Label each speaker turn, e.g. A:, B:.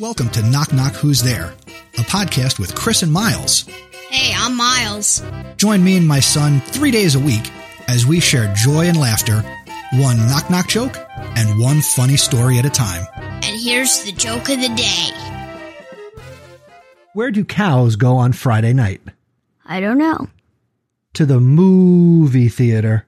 A: welcome to Knock Knock Who's There, a podcast with Chris and Miles.
B: Hey, I'm Miles.
A: Join me and my son three days a week as we share joy and laughter, one knock knock joke, and one funny story at a time.
B: And here's the joke of the day.
A: Where do cows go on Friday night?
B: I don't know.
A: To the movie theater.